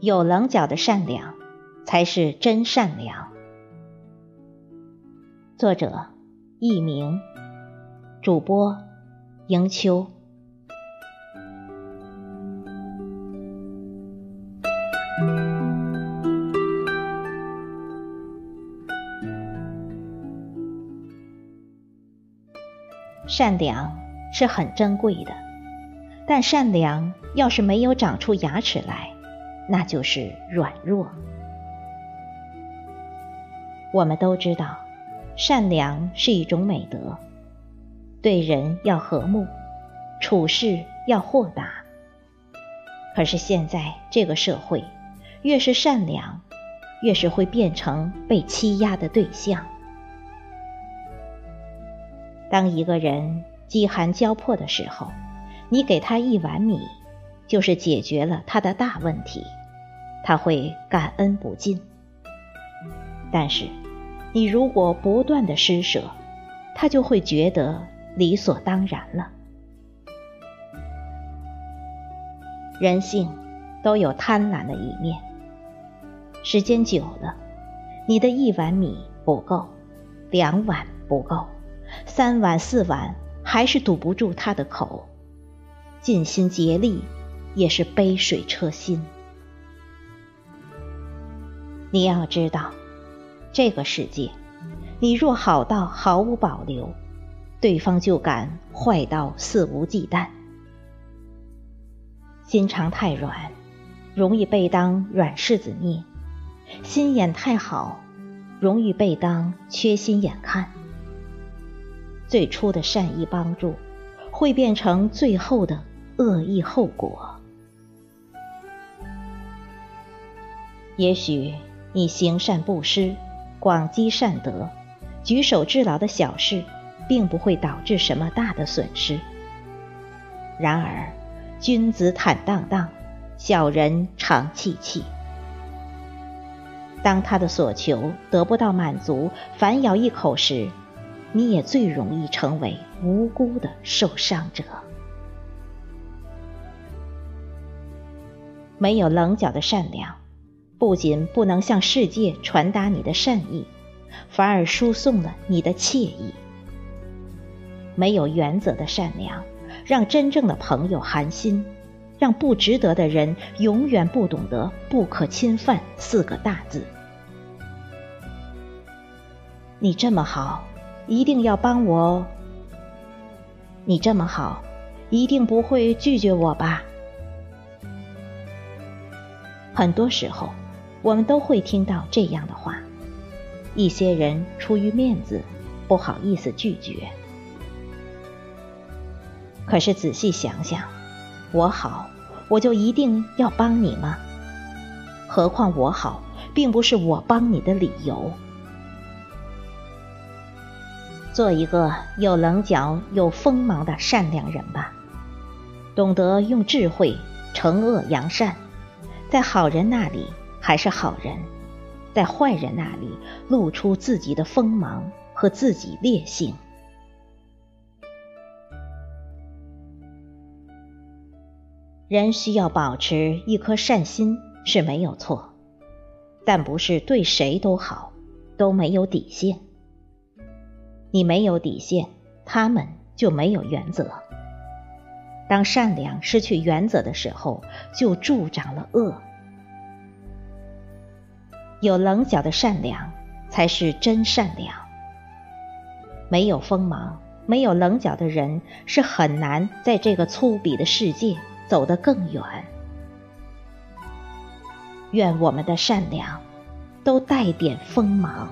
有棱角的善良，才是真善良。作者：佚名，主播：迎秋。善良是很珍贵的，但善良要是没有长出牙齿来，那就是软弱。我们都知道，善良是一种美德，对人要和睦，处事要豁达。可是现在这个社会，越是善良，越是会变成被欺压的对象。当一个人饥寒交迫的时候，你给他一碗米，就是解决了他的大问题，他会感恩不尽。但是，你如果不断的施舍，他就会觉得理所当然了。人性都有贪婪的一面，时间久了，你的一碗米不够，两碗不够。三碗四碗还是堵不住他的口，尽心竭力也是杯水车薪。你要知道，这个世界，你若好到毫无保留，对方就敢坏到肆无忌惮。心肠太软，容易被当软柿子捏；心眼太好，容易被当缺心眼看。最初的善意帮助，会变成最后的恶意后果。也许你行善布施、广积善德、举手之劳的小事，并不会导致什么大的损失。然而，君子坦荡荡，小人常戚戚。当他的所求得不到满足，反咬一口时，你也最容易成为无辜的受伤者。没有棱角的善良，不仅不能向世界传达你的善意，反而输送了你的惬意。没有原则的善良，让真正的朋友寒心，让不值得的人永远不懂得“不可侵犯”四个大字。你这么好。一定要帮我哦！你这么好，一定不会拒绝我吧？很多时候，我们都会听到这样的话。一些人出于面子，不好意思拒绝。可是仔细想想，我好，我就一定要帮你吗？何况我好，并不是我帮你的理由。做一个有棱角、有锋芒的善良人吧，懂得用智慧惩恶扬善，在好人那里还是好人，在坏人那里露出自己的锋芒和自己烈性。人需要保持一颗善心是没有错，但不是对谁都好，都没有底线。你没有底线，他们就没有原则。当善良失去原则的时候，就助长了恶。有棱角的善良才是真善良。没有锋芒、没有棱角的人，是很难在这个粗鄙的世界走得更远。愿我们的善良都带点锋芒。